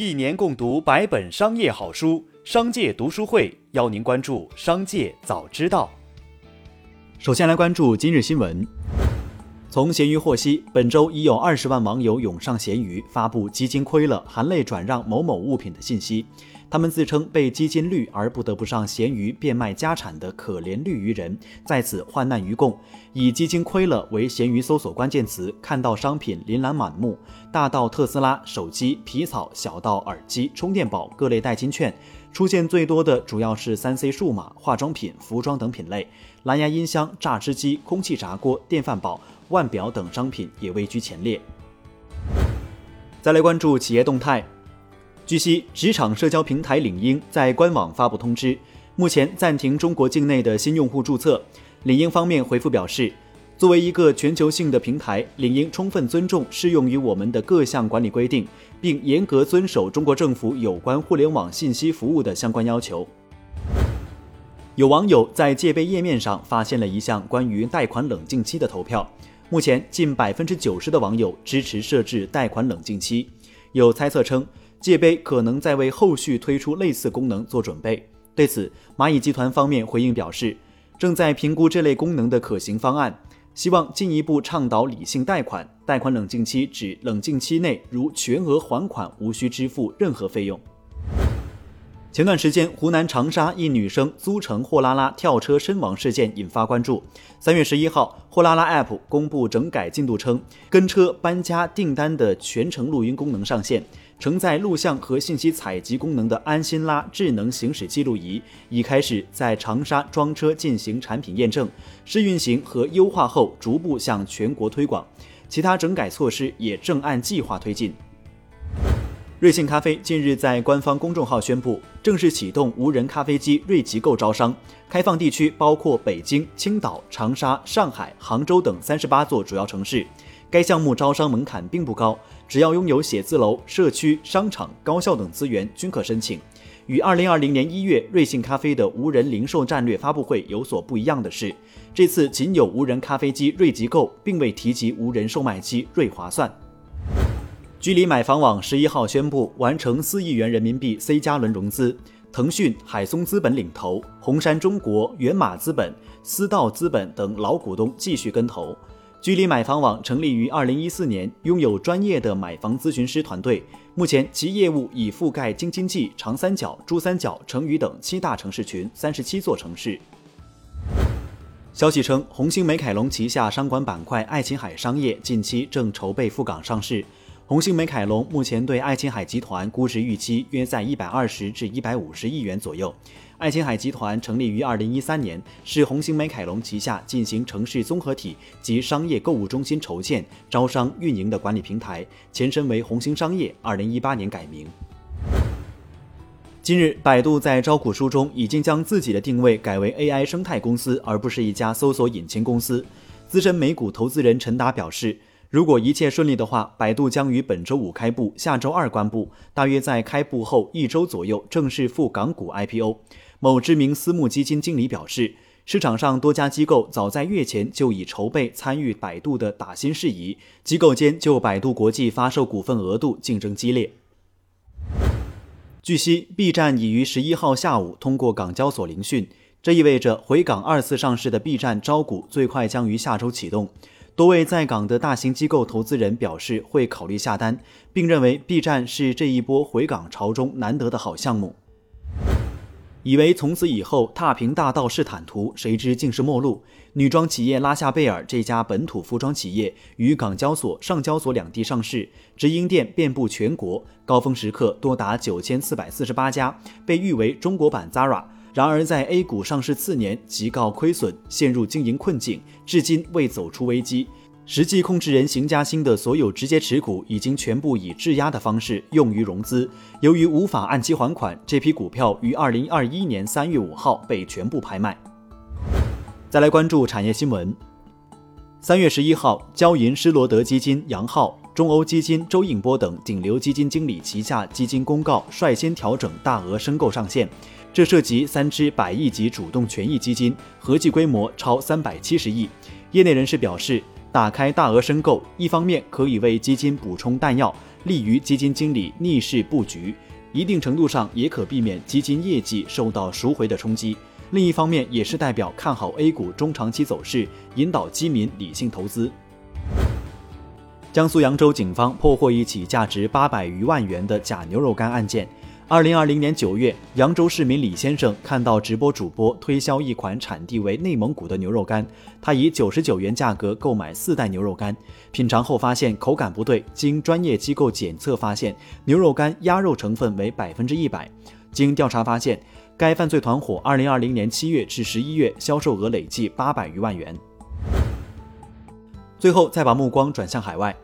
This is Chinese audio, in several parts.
一年共读百本商业好书，商界读书会邀您关注商界早知道。首先来关注今日新闻。从闲鱼获悉，本周已有二十万网友涌上闲鱼，发布基金亏了，含泪转让某某物品的信息。他们自称被基金绿而不得不上闲鱼变卖家产的可怜绿鱼人，在此患难与共，以“基金亏了”为闲鱼搜索关键词，看到商品琳琅满目，大到特斯拉、手机、皮草，小到耳机、充电宝、各类代金券。出现最多的主要是三 C 数码、化妆品、服装等品类，蓝牙音箱、榨汁机、空气炸锅、电饭煲、腕表等商品也位居前列。再来关注企业动态。据悉，职场社交平台领英在官网发布通知，目前暂停中国境内的新用户注册。领英方面回复表示，作为一个全球性的平台，领英充分尊重适用于我们的各项管理规定，并严格遵守中国政府有关互联网信息服务的相关要求。有网友在借呗页面上发现了一项关于贷款冷静期的投票，目前近百分之九十的网友支持设置贷款冷静期。有猜测称。界碑可能在为后续推出类似功能做准备。对此，蚂蚁集团方面回应表示，正在评估这类功能的可行方案，希望进一步倡导理性贷款。贷款冷静期指冷静期内如全额还款，无需支付任何费用。前段时间，湖南长沙一女生租乘货拉拉跳车身亡事件引发关注。三月十一号，货拉拉 App 公布整改进度称，跟车、搬家、订单的全程录音功能上线。承载录像和信息采集功能的安心拉智能行驶记录仪已开始在长沙装车进行产品验证，试运行和优化后逐步向全国推广。其他整改措施也正按计划推进。瑞幸咖啡近日在官方公众号宣布，正式启动无人咖啡机瑞极购招商，开放地区包括北京、青岛、长沙、上海、杭州等三十八座主要城市。该项目招商门槛并不高，只要拥有写字楼、社区、商场、高校等资源均可申请。与二零二零年一月瑞幸咖啡的无人零售战略发布会有所不一样的是，这次仅有无人咖啡机瑞极购，并未提及无人售卖机瑞划算。距离买房网十一号宣布完成四亿元人民币 C 加轮融资，腾讯、海松资本领投，红杉中国、源码资本、思道资本等老股东继续跟投。距离买房网成立于二零一四年，拥有专业的买房咨询师团队。目前其业务已覆盖京津冀、长三角、珠三角、成渝等七大城市群三十七座城市。消息称，红星美凯龙旗下商管板块爱琴海商业近期正筹备赴港上市。红星美凯龙目前对爱琴海集团估值预期约在一百二十至一百五十亿元左右。爱琴海集团成立于二零一三年，是红星美凯龙旗下进行城市综合体及商业购物中心筹建、招商、运营的管理平台，前身为红星商业，二零一八年改名。近日，百度在招股书中已经将自己的定位改为 AI 生态公司，而不是一家搜索引擎公司。资深美股投资人陈达表示，如果一切顺利的话，百度将于本周五开布，下周二关布，大约在开布后一周左右正式赴港股 IPO。某知名私募基金经理表示，市场上多家机构早在月前就已筹备参与百度的打新事宜，机构间就百度国际发售股份额度竞争激烈。据悉，B 站已于十一号下午通过港交所聆讯，这意味着回港二次上市的 B 站招股最快将于下周启动。多位在港的大型机构投资人表示会考虑下单，并认为 B 站是这一波回港潮中难得的好项目。以为从此以后踏平大道是坦途，谁知竟是末路。女装企业拉夏贝尔这家本土服装企业于港交所、上交所两地上市，直营店遍布全国，高峰时刻多达九千四百四十八家，被誉为中国版 Zara。然而在 A 股上市次年即告亏损，陷入经营困境，至今未走出危机。实际控制人邢嘉欣的所有直接持股已经全部以质押的方式用于融资，由于无法按期还款，这批股票于二零二一年三月五号被全部拍卖。再来关注产业新闻。三月十一号，交银施罗德基金杨浩、中欧基金周应波等顶流基金经理旗下基金公告率先调整大额申购上限，这涉及三支百亿级主动权益基金，合计规模超三百七十亿。业内人士表示。打开大额申购，一方面可以为基金补充弹药，利于基金经理逆势布局；一定程度上也可避免基金业绩受到赎回的冲击。另一方面，也是代表看好 A 股中长期走势，引导基民理性投资。江苏扬州警方破获一起价值八百余万元的假牛肉干案件。二零二零年九月，扬州市民李先生看到直播主播推销一款产地为内蒙古的牛肉干，他以九十九元价格购买四袋牛肉干，品尝后发现口感不对，经专业机构检测发现牛肉干鸭肉成分为百分之一百。经调查发现，该犯罪团伙二零二零年七月至十一月销售额累计八百余万元。最后，再把目光转向海外。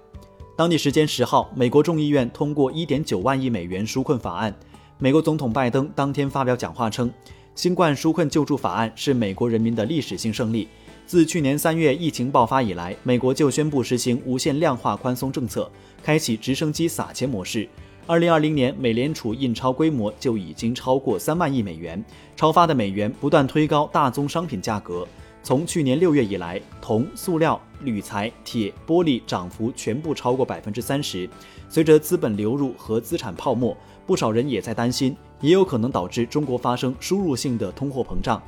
当地时间十号，美国众议院通过一点九万亿美元纾困法案。美国总统拜登当天发表讲话称，新冠纾困救助法案是美国人民的历史性胜利。自去年三月疫情爆发以来，美国就宣布实行无限量化宽松政策，开启直升机撒钱模式。二零二零年，美联储印钞规模就已经超过三万亿美元，超发的美元不断推高大宗商品价格。从去年六月以来，铜、塑料、铝材、铁、玻璃涨幅全部超过百分之三十。随着资本流入和资产泡沫，不少人也在担心，也有可能导致中国发生输入性的通货膨胀。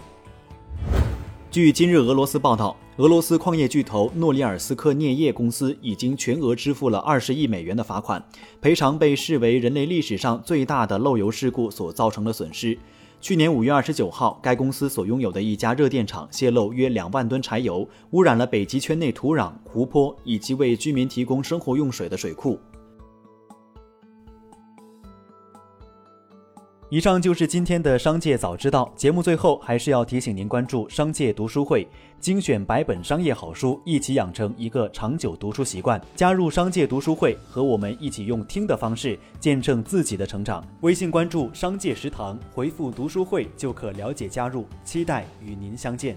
据今日俄罗斯报道，俄罗斯矿业巨头诺里尔斯克镍业公司已经全额支付了二十亿美元的罚款，赔偿被视为人类历史上最大的漏油事故所造成的损失。去年五月二十九号，该公司所拥有的一家热电厂泄漏约两万吨柴油，污染了北极圈内土壤、湖泊以及为居民提供生活用水的水库。以上就是今天的《商界早知道》节目。最后，还是要提醒您关注商界读书会，精选百本商业好书，一起养成一个长久读书习惯。加入商界读书会，和我们一起用听的方式见证自己的成长。微信关注“商界食堂”，回复“读书会”就可了解加入。期待与您相见。